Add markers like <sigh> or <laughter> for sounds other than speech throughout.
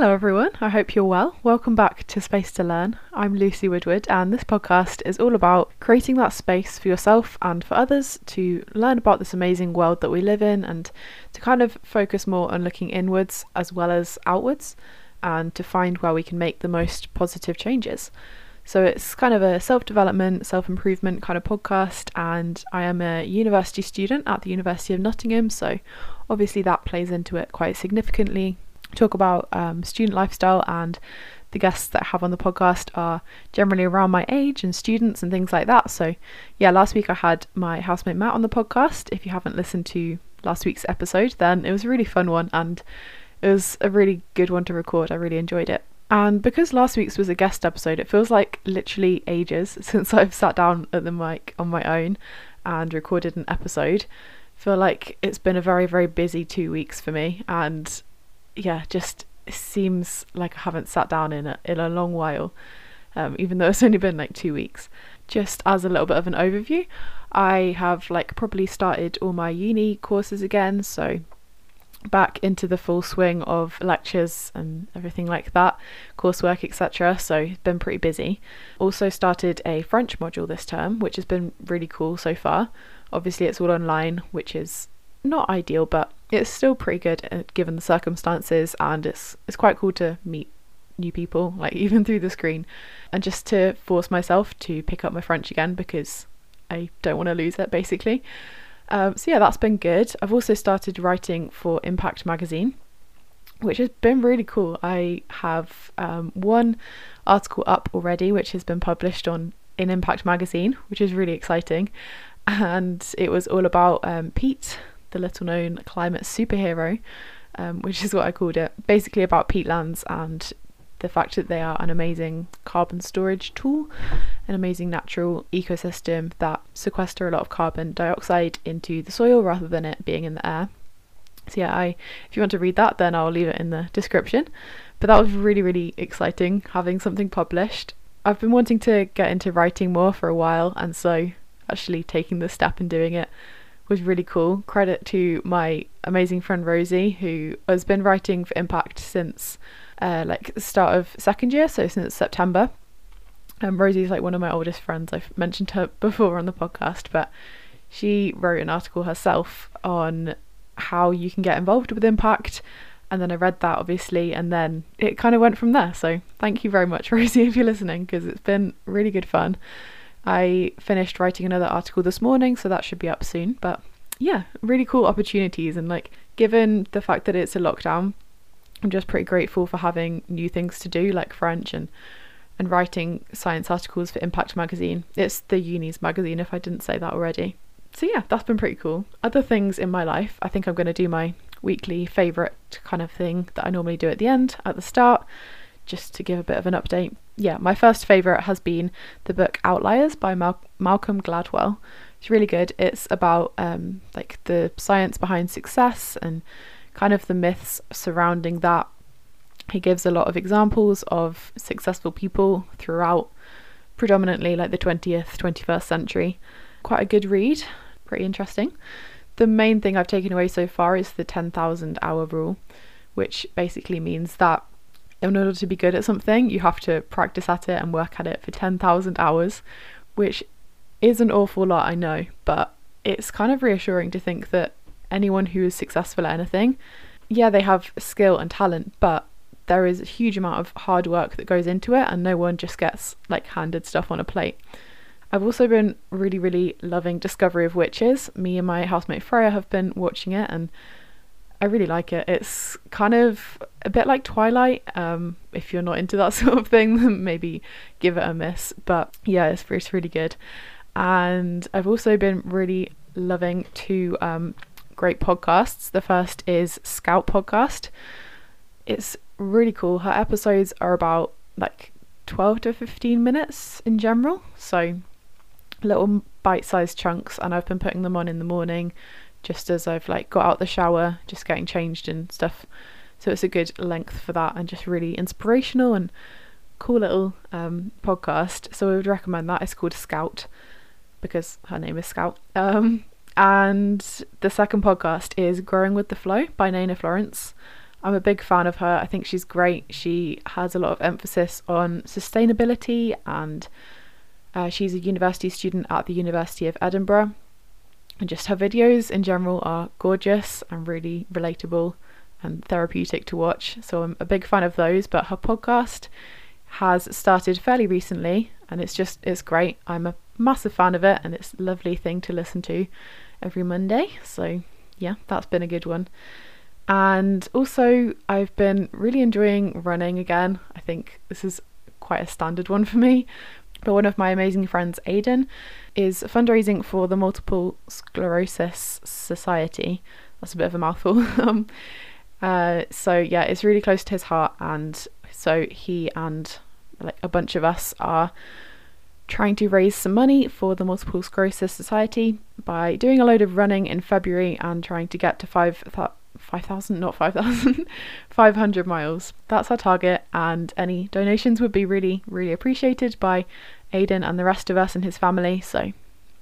Hello, everyone. I hope you're well. Welcome back to Space to Learn. I'm Lucy Woodward, and this podcast is all about creating that space for yourself and for others to learn about this amazing world that we live in and to kind of focus more on looking inwards as well as outwards and to find where we can make the most positive changes. So it's kind of a self development, self improvement kind of podcast, and I am a university student at the University of Nottingham, so obviously that plays into it quite significantly talk about um, student lifestyle and the guests that I have on the podcast are generally around my age and students and things like that. So, yeah, last week I had my housemate Matt on the podcast. If you haven't listened to last week's episode, then it was a really fun one and it was a really good one to record. I really enjoyed it. And because last week's was a guest episode, it feels like literally ages <laughs> since I've sat down at the mic on my own and recorded an episode. I feel like it's been a very, very busy two weeks for me and yeah, just seems like I haven't sat down in a, in a long while, um, even though it's <laughs> only been like two weeks. Just as a little bit of an overview, I have like probably started all my uni courses again, so back into the full swing of lectures and everything like that, coursework, etc. So it's been pretty busy. Also started a French module this term, which has been really cool so far. Obviously, it's all online, which is not ideal, but it's still pretty good uh, given the circumstances, and it's it's quite cool to meet new people, <laughs> like even through the screen, and just to force myself to pick up my French again because I don't want to lose it, basically. Um, so yeah, that's been good. I've also started writing for Impact Magazine, which has been really cool. I have um, one article up already, which has been published on in Impact Magazine, which is really exciting, and it was all about um, peat the little known climate superhero, um, which is what I called it, basically about peatlands and the fact that they are an amazing carbon storage tool, an amazing natural ecosystem that sequester a lot of carbon dioxide into the soil rather than it being in the air. So yeah, I if you want to read that, then I'll leave it in the description. But that was really really exciting having something published. I've been wanting to get into writing more for a while, and so actually taking the step and doing it was really cool. Credit to my amazing friend Rosie, who has been writing for Impact since uh, like the start of second year, so since September. Um, Rosie's like one of my oldest friends. I've mentioned her <laughs> before on the podcast, but she wrote an article herself on how you can get involved with Impact. And then I read that obviously, and then it kind of went from there. So thank you very much, <laughs> Rosie, if you're listening, because it's been really good fun. I finished writing another article this morning, so that should be up soon. But yeah, really cool opportunities. And like, given the fact that it's a lockdown, I'm just pretty grateful for having new things to do, like French and and writing science articles for Impact Magazine. It's the uni's magazine, if I didn't say that already. So yeah, that's been pretty cool. Other things in my life, I think I'm going to do my weekly favourite kind of thing that I normally do at the end, at the start, just to give a bit of an update yeah, my first favourite has been the book Outliers by Mal- Malcolm Gladwell. It's really good. It's about um, like the science behind success and kind of the myths surrounding that. He gives a lot of examples of successful people throughout predominantly like the 20th, 21st century. Quite a good read, pretty interesting. The main thing I've taken away so far is the 10,000 hour rule, which basically means that in order to be good at something, you have to practice at it and work at it for 10,000 hours, which is an awful lot, I know, but it's kind of reassuring to think that anyone who is successful at anything, yeah, they have skill and talent, but there is a huge amount of hard work that goes into it, and no one just gets like handed stuff on a plate. I've also been really, really loving Discovery of Witches. Me and my housemate Freya have been watching it, and I really like it. It's kind of a bit like Twilight. Um, if you're not into that <laughs> sort of thing, maybe give it a miss. But yeah, it's, it's really good. And I've also been really loving two um, great podcasts. The first is Scout Podcast. It's really cool. Her episodes are about like 12 to 15 minutes in general. So little bite sized chunks. And I've been putting them on in the morning just as I've like got out the shower, just getting changed and stuff. So it's a good length for that and just really inspirational and cool little um, podcast. So I would recommend that. It's called Scout because her name is Scout. Um, and the second podcast is Growing with the Flow by Nana Florence. I'm a big fan of her. I think she's great. She has a lot of emphasis on sustainability and uh, she's a university student at the University of Edinburgh. And just her videos in general are gorgeous and really relatable and therapeutic to watch. So I'm a big fan of those. But her podcast has started fairly recently and it's just, it's great. I'm a massive fan of it and it's a lovely thing to listen to every Monday. So yeah, that's been a good one. And also, I've been really enjoying running again. I think this is quite a standard one for me. But one of my amazing friends, Aidan, is fundraising for the Multiple Sclerosis Society. That's a bit of a mouthful. <laughs> um, uh, so yeah, it's really close to his heart, and so he and like a bunch of us are trying to raise some money for the Multiple Sclerosis Society by doing a load of running in February and trying to get to five. 5,000, not 5,000, <laughs> 500 miles. That's our target, and any donations would be really, really appreciated by Aidan and the rest of us and his family. So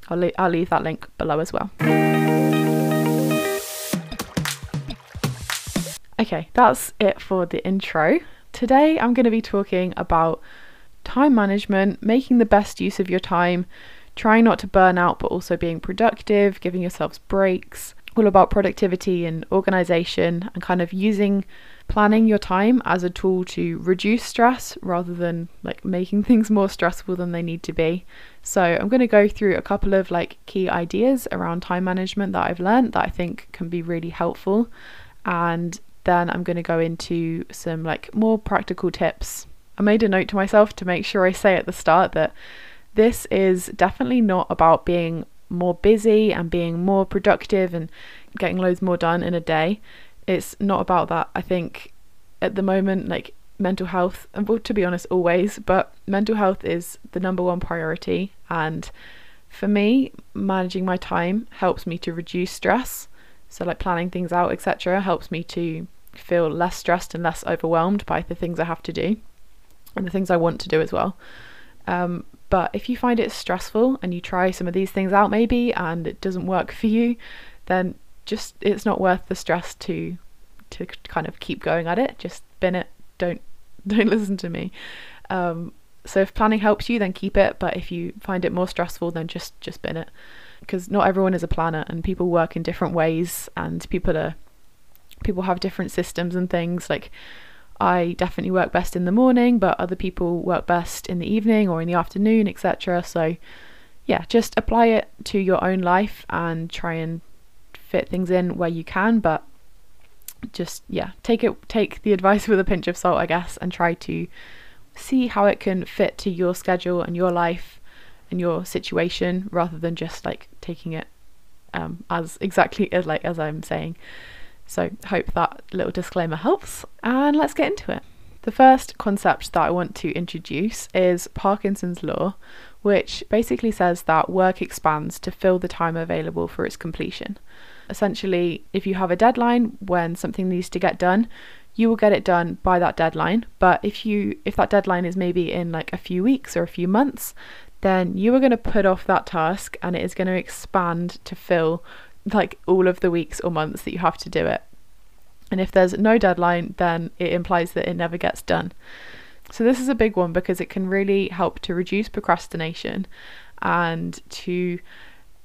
I'll, le- I'll leave that link below as well. Okay, that's it for the intro. Today I'm going to be talking about time management, making the best use of your time, trying not to burn out but also being productive, giving yourselves breaks, all about productivity and organization and kind of using planning your time as a tool to reduce stress rather than like making <laughs> things more stressful than they need to be. So, I'm going to go through a couple of like key ideas around time management that I've learned that I think can be really helpful and then I'm going to go into some like more practical tips. I made a note to myself to make sure I say at the start that this is definitely not about being more busy and being more productive and getting loads more done in a day. It's not about that. I think at the moment, like mental health, and well, to be honest, always, but mental health is the number one priority. And for me, managing my time helps me to reduce stress. So, like planning things out, etc., helps me to feel less stressed and less overwhelmed by the things I have to do and the things I want to do as well. Um, but if you find it stressful and you try some of these things out maybe and it doesn't work for you, then just it's not worth the stress to to kind of keep going at it. Just bin it. Don't <laughs> don't listen to me. Um, so if planning helps you, then keep it. But if you find it more stressful, then just just bin it. Because not everyone is a planner, and people work in different ways, and people are people have different systems and things. Like I definitely work best in the morning, but other people work best in the evening or in the afternoon, etc. So, yeah, just apply it to your own life and try and fit things in where you can, but just yeah, take it take the advice <laughs> with a pinch of salt, I guess, and try to see how it can fit to your schedule and your life and your situation rather than just like taking it um, as exactly as like as I'm saying. So, hope that little disclaimer helps, and let's get into it. The first concept that I want to introduce is Parkinson's Law, which basically says that work expands to fill the time available for its completion. Essentially, if you have a deadline when something needs to get done, you will get it done by that deadline. But if you if that deadline is maybe in like a few weeks or a few months, then you are going to put off that task and it is going to expand to fill like all of the weeks or months that you have to do it. And if there's no deadline, then it implies that it never gets done. So, this is a big one because it can really help to reduce procrastination and to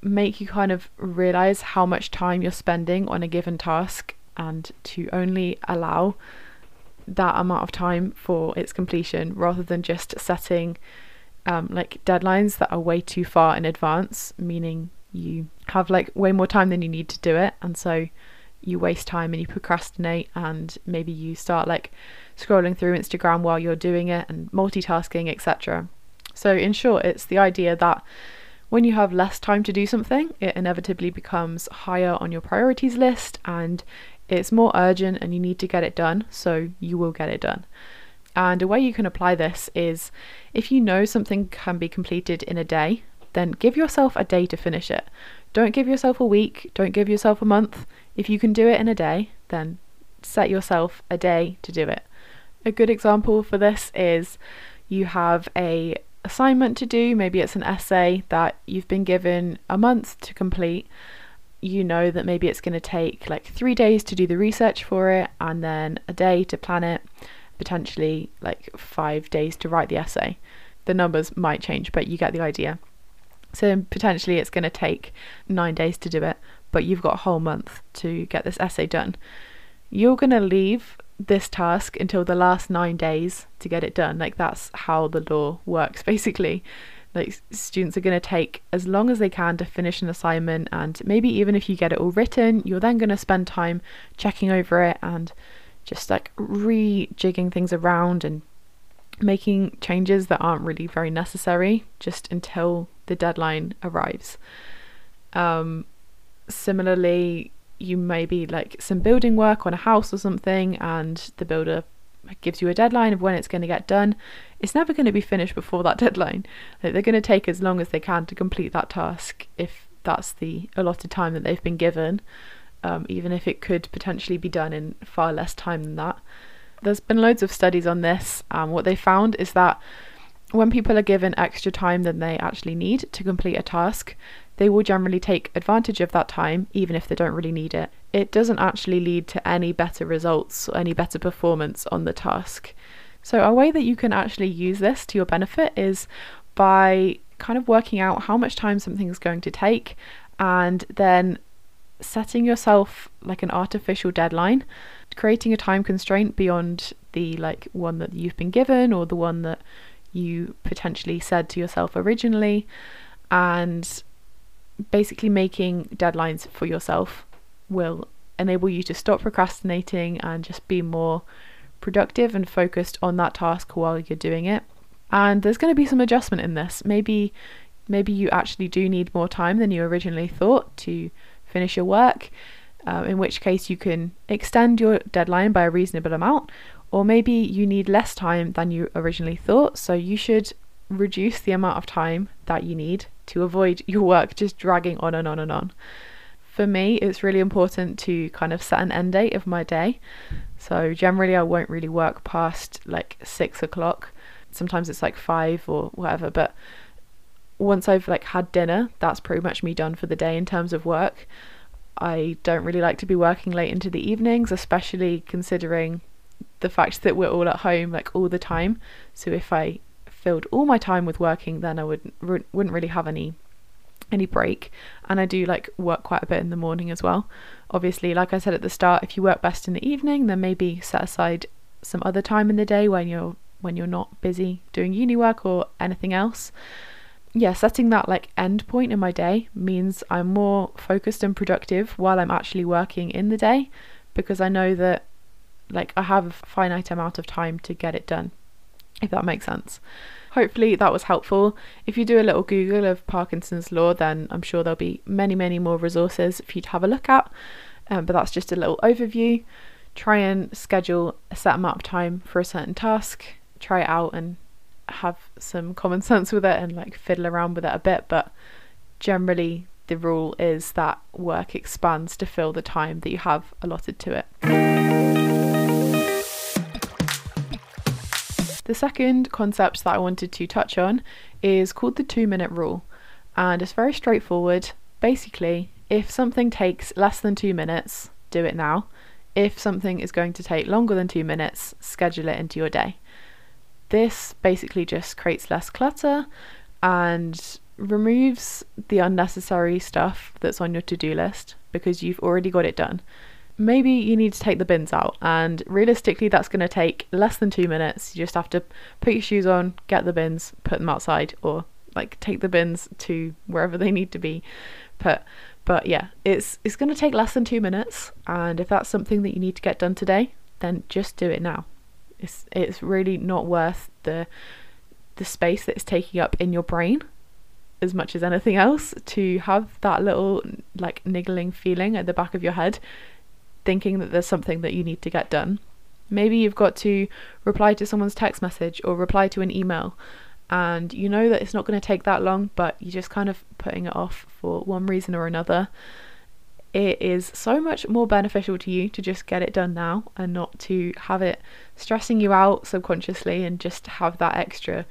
make you kind of realize how much time you're spending on a given task and to only allow that amount of time for its completion rather than just setting um, like deadlines that are way too far in advance, meaning you have like way more time than you need to do it and so you waste time and you procrastinate and maybe you start like scrolling through Instagram while you're doing it and multitasking etc. So in short it's the idea that when you have less time to do something it inevitably becomes higher on your priorities list and it's more urgent and you need to get it done so you will get it done. And a way you can apply this is if you know something can be completed in a day, then give yourself a day to finish it. Don't give yourself a week, don't give yourself a month. If you can do it in a day, then set yourself a day to do it. A good example for this is you have a assignment to do, maybe it's an essay that you've been given a month to complete you know that maybe it's going to take like three days to do the research for it and then a day to plan it, potentially like five days to write the essay. The numbers might change, but you get the idea. So potentially it's going to take nine days to do it, but you've got a whole month to get this essay done. You're going to leave this task until the last nine days to get it done. Like that's how the law works, <laughs> basically. Like students are going to take as long as they can to finish an assignment, and maybe even if you get it all written, you're then going to spend time checking over it and just like rejigging things around and making changes that aren't really very necessary just until the deadline arrives. Um, similarly, you may be like some building work on a house or something, and the builder gives you a deadline of when it's going to get done. It's never going to be finished before that <laughs> deadline. Like, they're going to take as long as they can to complete that task if that's the allotted time that they've been given, um, even if it could potentially be done in far less time than that. There's been loads of studies on this. Um, what they found is that when people are given extra time than they actually need to complete a task, they will generally take advantage of that time, even if they don't really need it. It doesn't actually lead to any better results or any better performance on the task. So, a way that you can actually use this to your benefit is by kind of working out how much time something is going to take and then setting yourself like an artificial deadline, creating a time constraint beyond the like one that you've been given or the one that you potentially said to yourself originally and basically making deadlines for yourself will enable you to stop procrastinating and just be more productive and focused on that task while you're doing it. And there's going to be some adjustment in this. Maybe maybe you actually do need more time than you originally thought to finish your work. Uh, in which case you can extend your deadline by a reasonable amount, or maybe you need less time than you originally thought, so you should reduce the amount of time that you need to avoid <laughs> your work just dragging on and on and on. For me, it's really important to kind of set an end date of my day. So generally, I won't really work past like six o'clock. Sometimes it's like five or whatever, but once I've like had dinner, that's pretty much me done for the day in terms of work. I don't really like to be working late into the evenings, especially considering the fact that we're all at home like all the time. So if I filled all my time with working, then I wouldn't wouldn't really have any any break. And I do like work quite a bit in the morning as well. Obviously, like I said at the start, if you work best in the evening, then maybe set aside some other time in the day when you're when you're not busy doing uni work or anything else. Yeah, setting that like end point in my day means I'm more focused and productive while I'm actually working in the day because I know that like I have a finite amount of time to get it done, if that makes sense. Hopefully that was helpful. If you do a little Google of Parkinson's law, then I'm sure there'll be many, many more resources for you to have a look at. Um, but that's just a little overview. Try and schedule a set amount of time for a certain task. Try it out and have some common sense with it and like fiddle around with it a bit. But generally, the rule is that work expands to fill the time that you have allotted to it. The second concept that I wanted to touch on is called the two minute rule, and it's very straightforward. Basically, if something takes less than two minutes, do it now. If something is going to take longer than two minutes, schedule it into your day. This basically just creates less clutter and removes the unnecessary stuff that's on your to do list because you've already got it done. Maybe you need to take the bins out and realistically that's going to take less than two minutes. You just have to put your shoes on get the bins put them outside or like take the bins to wherever they need to be put. But yeah it's it's going to take less than two minutes and if that's something that you need to get done today then just do it now it's it's really not worth the the space that it's taking up in your brain as much as anything else to have that little like niggling feeling at the back of your head thinking that there's something that you need to get done. Maybe you've got to reply to someone's text message or reply to an email, and you know that it's not going to take that long, but you're just kind of putting it off for one reason or another. It is so much more beneficial to you to just get it done now and not to have it stressing you out subconsciously and just have that extra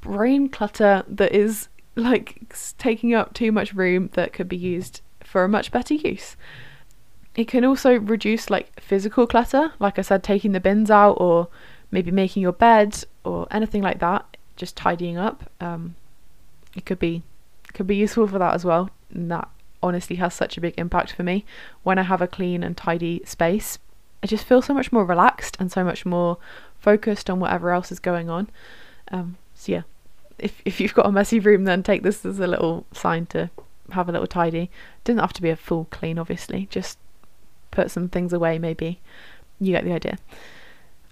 brain clutter that is like taking up too much room that could be used for a much better use. It can also reduce like physical clutter, like I said, taking the bins out or maybe making your bed or anything like that, just tidying up. Um, it could be could be useful for that as well. And that honestly has such a big impact for me. When I have a clean and tidy space, I just feel so much more relaxed and so much more focused on whatever else is going on. Um, so yeah, if if you've got a messy room, then take this as a little sign to have a little tidy. Doesn't have to be a full clean, obviously. Just put some things away, maybe. You get the idea.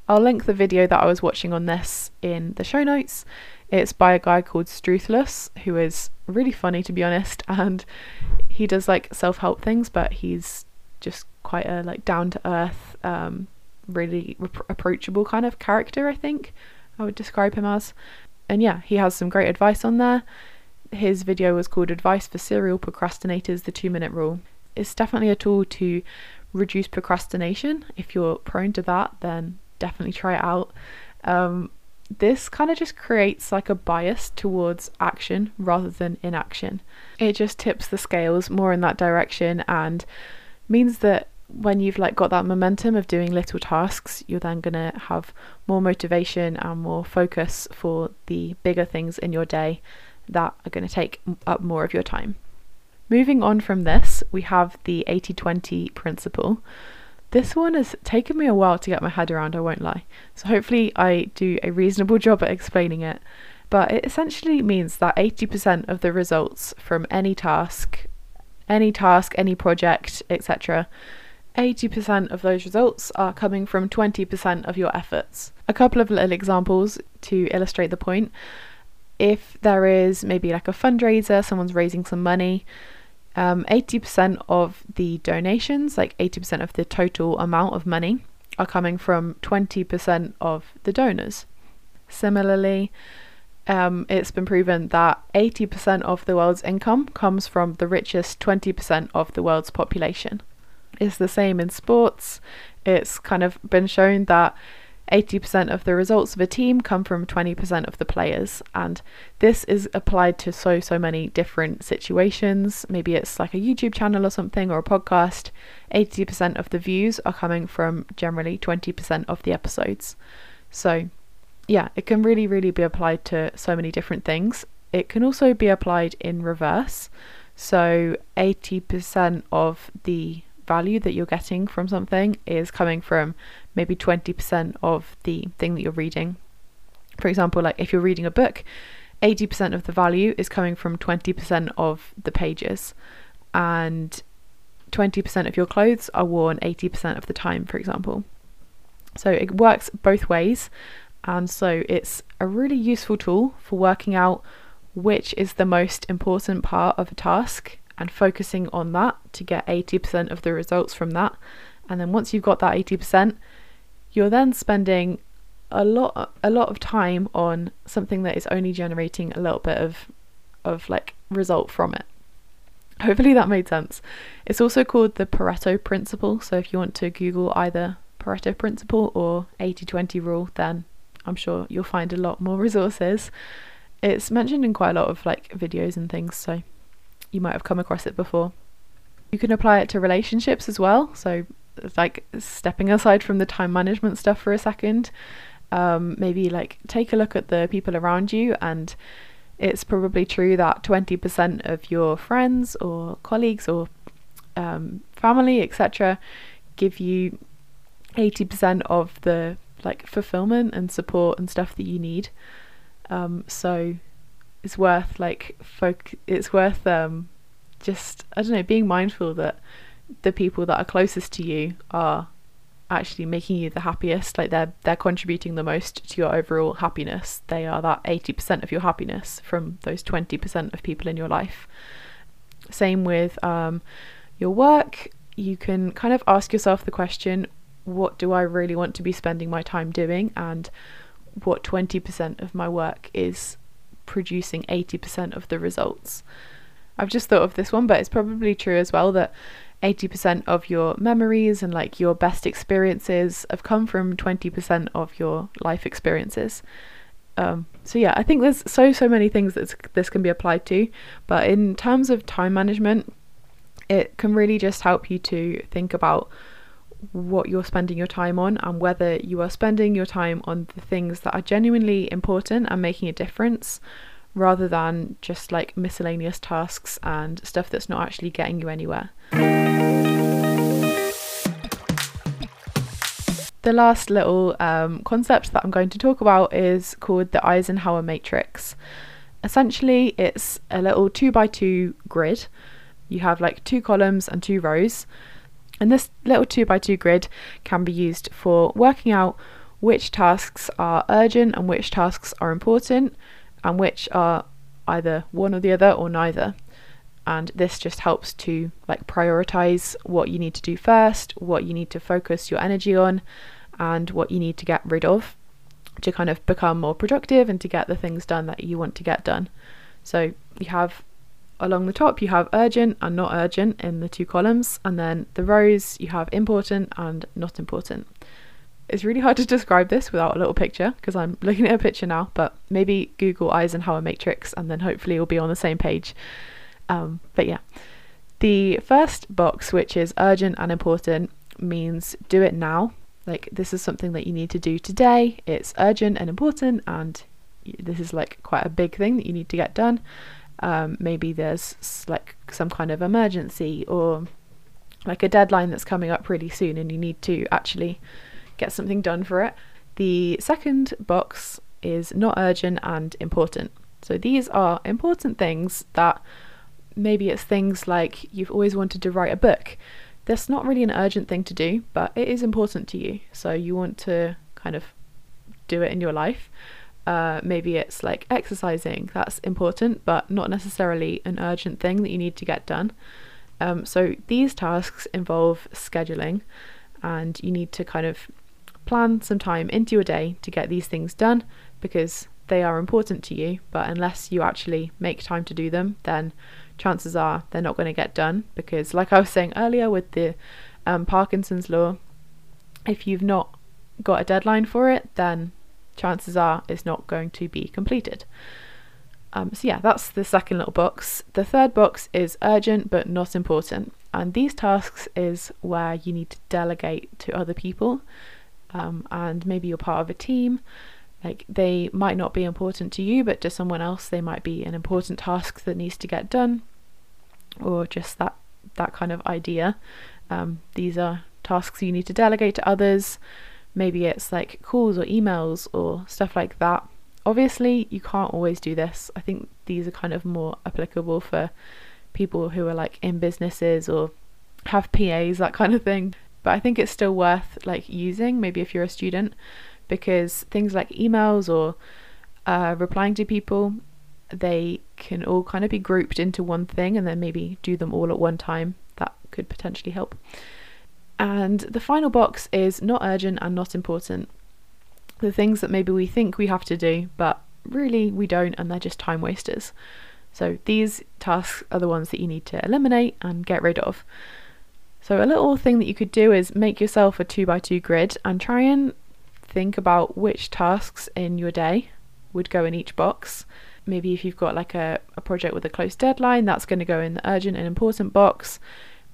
I'll link the video that I was watching on this in the show notes. It's by a guy called Struthless, who is really funny to be honest, <laughs> and he does like self help things, but he's just quite a like down to earth, um, really approachable kind of character. I think I would describe him as, and yeah, he has some great advice on there. His video was called "Advice for Serial Procrastinators: The Two Minute Rule." It's definitely a tool to reduce procrastination. If you're prone to that, then definitely try it out. Um, this kind of just creates like a bias towards action rather than inaction. It just tips the scales more in that direction and means that when you've like got that momentum of doing little tasks, you're then going to have more motivation and more focus for the bigger things in your day that are going to take up more of your time. Moving on from this, we have the 80 20 principle. This one has taken me a while to get my head around, I won't lie. So hopefully I do a reasonable job at explaining it. But it essentially means that 80% of the results from any task, any task, any project, etc., 80% of those results are coming from 20% of your efforts. A couple of little examples to illustrate the point. If there is maybe like a fundraiser, someone's raising some money, um, 80% of the donations, like 80% of the total amount of money, are coming from 20% of the donors. Similarly, um, it's been proven that 80% of the world's income comes from the richest 20% of the world's population. It's the same in sports. It's kind of been shown that 80% of the results of a team come from 20% of the players. And this is applied to so, so many different situations. Maybe it's like a YouTube channel or something or a podcast. 80% of the views are coming from generally 20% of the episodes. So, yeah, it can really, really be applied to so many different things. It can also be applied in reverse. So, 80% of the value that you're getting from something is coming from maybe 20% of the thing that you're reading. For example, like if you're reading a book, 80% of the value is coming from 20% of the pages, and 20% of your clothes are worn 80% of the time, for example. So it works both ways, and so it's a really useful tool for working out which is the most important part of a task and focusing on that to get 80% of the results from that. And then once you've got that 80%, you're then spending a lot a lot of time on something that is only generating a little bit of of like result from it. Hopefully that made sense. It's also called the Pareto principle, so if you want to google either Pareto principle or 80/20 rule then I'm sure you'll find a lot more resources. It's mentioned in quite a lot of like videos and things, so you might have come across it before. You can apply it to relationships as well. So, like stepping aside from the time management stuff for a second, um, maybe like take a look at the people around you, and it's probably true that 20% of your friends or colleagues or um, family, etc., give you 80% of the like fulfillment and support and stuff that you need. Um, so it's worth like it's worth um just I don't know being mindful that the people that are closest to you are actually making you the happiest like they're they're contributing the most to your overall happiness. They are that 80% of your happiness from those 20% of people in your life. Same with um, your work. You can kind of ask yourself the question what do i really want to be spending my time doing? And what 20% of my work is producing 80% of the results. I've just thought of this one, but it's probably true as well that 80% of your memories and like your best experiences have come from 20% of your life experiences. Um, so yeah, I think there's so so many things that this can be applied to, but in terms of time management, it can really just help you to think about what you're spending your time on and whether you are spending your time on the things that are genuinely important and making a difference rather than just like miscellaneous tasks and stuff that's not actually getting you anywhere. The last little um, concept that I'm going to talk about is called the Eisenhower matrix. Essentially, it's a little two by two grid. You have like two columns and two rows, and this little two by two grid can be used for working out which tasks are urgent and which tasks are important, and which are either one or the other or neither. And this just helps to like prioritize what you need to do first, what you need to focus your energy on, and what you need to get rid of to kind of become more productive and to get the things done that you want to get done. So you have along the top you have urgent and not urgent in the two columns and then the rows you have important and not important. It's really hard to describe this without a little picture because I'm looking at a picture now, but maybe Google Eisenhower matrix and then hopefully you'll be on the same page. Um, but yeah, the first box, which is urgent and important, means do it now. Like, this is something that you need to do today. It's urgent and important, and this is like quite a big thing that you need to get done. Um, maybe there's like some kind of emergency or like a deadline that's coming up really soon, and you need to actually get something done for it. The second box is not urgent and important. So these are important things that maybe it's things like you've always wanted to write a book that's not really an urgent thing to do, but it is important to you. So you want to kind of do it in your life. Uh, maybe it's like exercising, that's important, but not necessarily an urgent thing that you need to get done. Um, so these tasks involve scheduling, and you need to kind of plan some time into your day to get these things done because they are important to you. But unless you actually make time to do them, then chances are they're not going to get done because, like I was saying earlier with the um, Parkinson's law, if you've not got a deadline for it, then chances are it's not going to be completed. Um, so, yeah, that's the second little box. The third box is urgent but not important. And these tasks is where you need to delegate to other people. Um, and maybe you're part of a team. Like they might not be important to you, but to someone else, they might be an important task that needs to get done, or just that that kind of idea. Um, these are tasks you need to delegate to others. Maybe it's like calls or emails or stuff like that. Obviously, you can't always do this. I think these are kind of more applicable for people who are like in businesses or have PAs, that kind of thing. But I think it's still worth like using, maybe if you're a student, because things like emails or uh, replying to people, they can all kind of be grouped into one thing and then maybe do them all at one time. That could potentially help. And the final box is not urgent and not important. The things that maybe we think we have to do, but really we don't, and they're just time wasters. So these tasks are the ones that you need to eliminate and get rid of. So a little thing that you could do is make yourself a two by two grid and try and think about which tasks in your day would go in each box. Maybe if you've got like a, a project with a close deadline, that's going to go in the urgent and important box.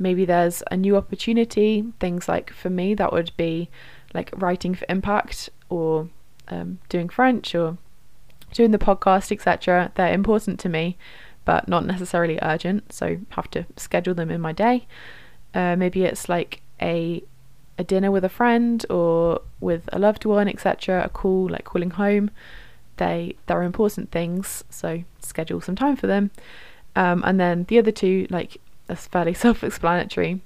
Maybe there's a new opportunity, things like for me, that would be like writing for impact or um, doing French or doing the podcast, etc. They're important to me, but not necessarily urgent, so have to schedule them in my day. Uh, maybe it's like a a dinner with a friend or with a loved one, etc., a call like calling home. They they're important things, so schedule some time for them. Um, and then the other two, like that's fairly <laughs> self-explanatory.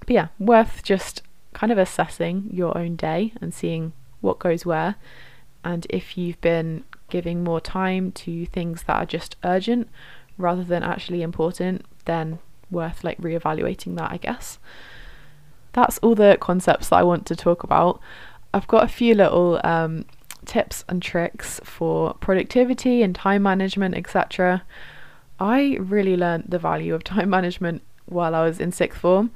But yeah, worth just kind of assessing your own day and seeing what goes where, and if you've been giving more time to things that are just urgent rather than actually important, then worth like reevaluating that, I guess that's all the concepts that I want to talk about. I've got a few little um, tips and tricks for productivity and time management, etc. I really learned the value of time management while I was in sixth form.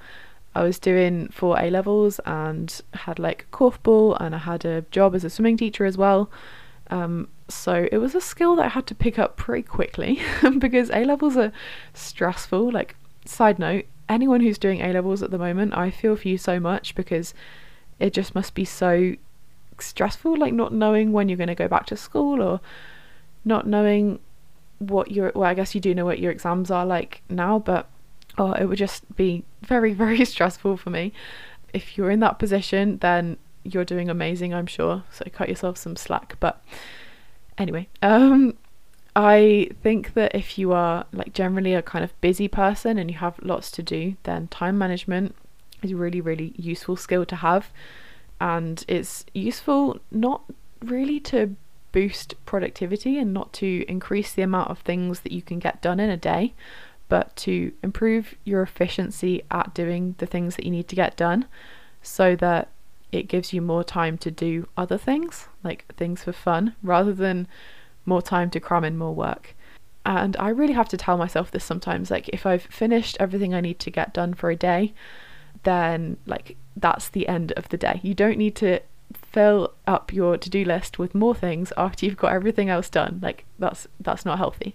I was doing four A levels and had like korfball and I had a job as a swimming teacher as well. Um, so it was a skill that I had to pick up pretty quickly <laughs> because A levels are stressful. Like side note, anyone who's doing A levels at the moment, I feel for you so much because it just must be so stressful, like not knowing when you're going to go back to school or not knowing what your well, I guess you do know what your exams are like now, but oh, it would just be very, <laughs> very stressful for me. If you're in that position, then you're doing amazing, I'm sure. So cut yourself some slack. But anyway, um, I think that if you are like generally a kind of busy person and you have lots to do, then time management is a really, really useful skill to have. And it's useful not really to boost productivity and not to increase the amount of things that you can get done in a day, but to improve your efficiency at doing the things that you need to get done so that it gives you more time to do other things, like things for fun, rather than more time to cram in more work. And I really have to tell myself this sometimes like, if I've finished everything I need to get done for a day, then like that's the end of the day. You don't need to fill up your to-do list with more things after you've got everything else done. Like that's that's not healthy.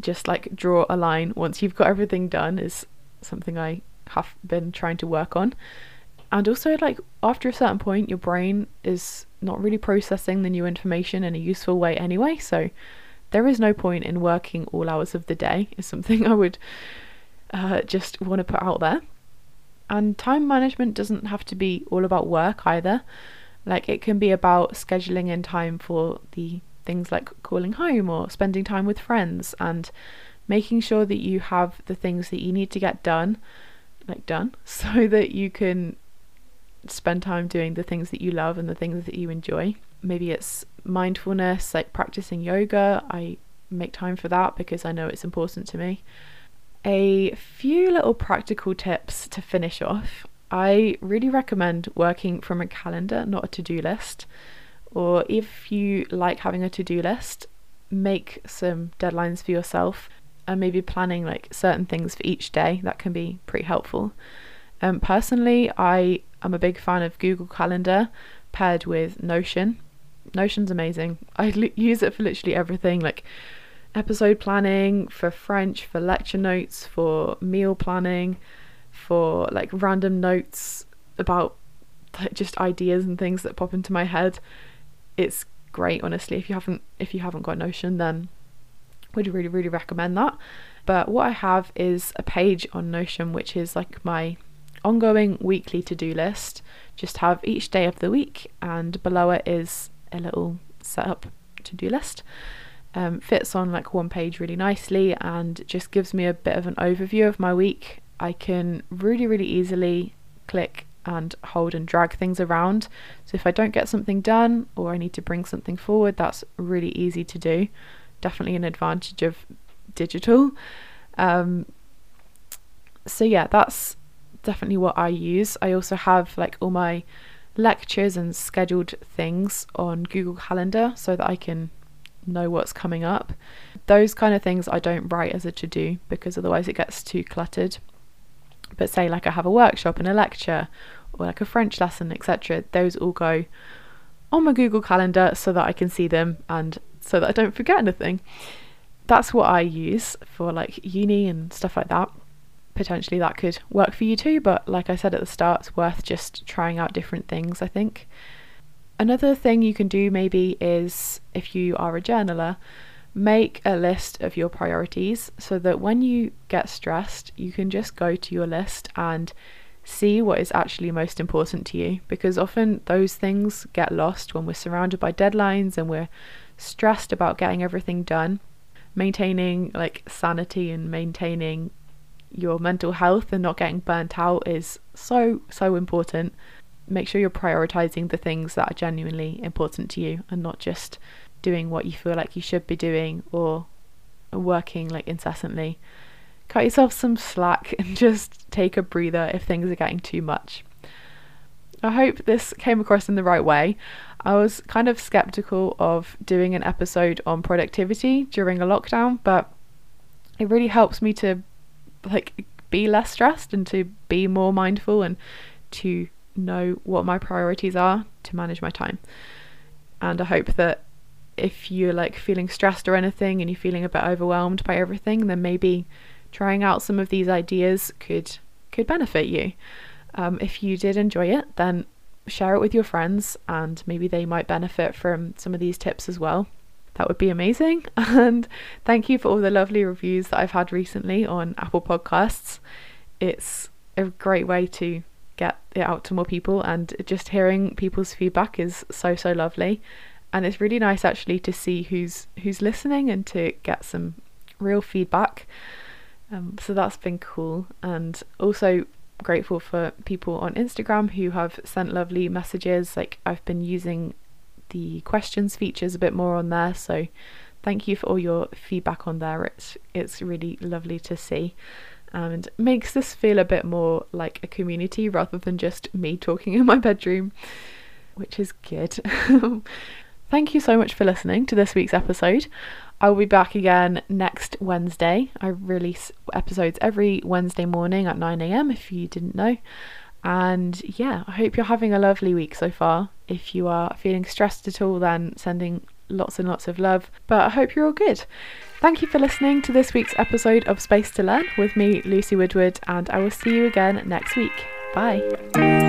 Just like draw a line once you've got everything done is something I have been trying to work on. And also like after a certain point your brain is not really processing the new information in a useful way anyway. So there is no point in working all hours of the day, <laughs> is something I would uh, just want to put out there. And time management doesn't have to be all about work either. Like it can be about scheduling in time for the things like calling home or spending time with friends and making sure that you have the things that you need to get done, like done, <laughs> so that you can spend time doing the things that you love and the things that you enjoy. Maybe it's mindfulness, like practicing yoga. I make time for that because I know it's important to me. A few little practical tips to finish off. I really recommend working from a calendar, not a to do list. Or if you like having a to do list, make some deadlines for yourself and maybe planning like certain things for each day. That can be pretty helpful. Um, personally, I am a big fan of Google Calendar paired with Notion. Notion's amazing. I l- use it for literally everything like episode planning, for French, for lecture notes, for meal planning, for like random notes about just ideas and things that pop into my head. It's great honestly if you haven't if you haven't got Notion then would really really recommend that. But what I have is a page on Notion which is like my ongoing weekly to do list. Just have each day of the week, and below it is a little setup to do list. Um, fits on like one page really nicely and just gives me a bit of an overview of my week. I can really, really easily click and hold and drag things around. So if I don't get something done or I need to bring something forward, that's really easy to do. Definitely an advantage of digital. Um, so yeah, that's definitely what I use. I also have like all my lectures and scheduled things on Google Calendar so that I can know what's coming up. Those kind of things I don't write as a to do because otherwise it gets too cluttered. But say like I have a workshop and a lecture or like a French lesson, etc., those all go on my Google Calendar so that I can see them and so that I don't forget anything. That's what I use for like uni and stuff like that potentially that could work for you too. But like I said at the start, it's worth just trying out different things, I think. Another thing you can do maybe is if you are a journaler, make a list of your priorities so that when you get stressed, you can just go to your list and see what is actually most important to you because often those things get lost when we're surrounded by deadlines and we're stressed about getting everything done maintaining like sanity and maintaining your mental health and not getting burnt out is so, so important. Make sure you're prioritizing the things that are genuinely important to you and not just doing what you feel like you should be doing or working like incessantly. Cut yourself some slack <laughs> and just take a breather if things are getting too much. I hope this came across in the right way. I was kind of skeptical of doing an episode on productivity during a lockdown, but it really helps me to like be less stressed and to be more mindful and to know what my priorities are to manage my time. And I hope that if you're like feeling stressed or anything and you're feeling a bit overwhelmed by everything, then maybe trying out some of these ideas could could benefit you. Um, if you did enjoy it, then share it with your friends and maybe they might benefit from some of these tips as well. That would be amazing. <laughs> And thank you for all the lovely reviews that I've had recently on Apple Podcasts. It's a great way to get it out to more people, and just hearing people's feedback is so, so lovely. And it's really nice actually to see who's who's listening and to get some real feedback. Um, so that's been cool, and also grateful for people on Instagram who have sent lovely messages. Like I've been using the questions features a bit more on there, so thank you for all your feedback on there. It's it's really lovely to see and makes this feel a bit more like a community rather than just me talking in my bedroom, which is good. <laughs> Thank you so much for listening to this week's episode. I will be back again next Wednesday. I release episodes every Wednesday morning at 9am if you didn't know. And yeah, I hope you're having a lovely week so far. If you are feeling stressed at all, then sending lots and lots of love. But I hope you're all good. Thank you for listening to this week's episode of Space to Learn with me, Lucy Woodward, and I will see you again next week. Bye.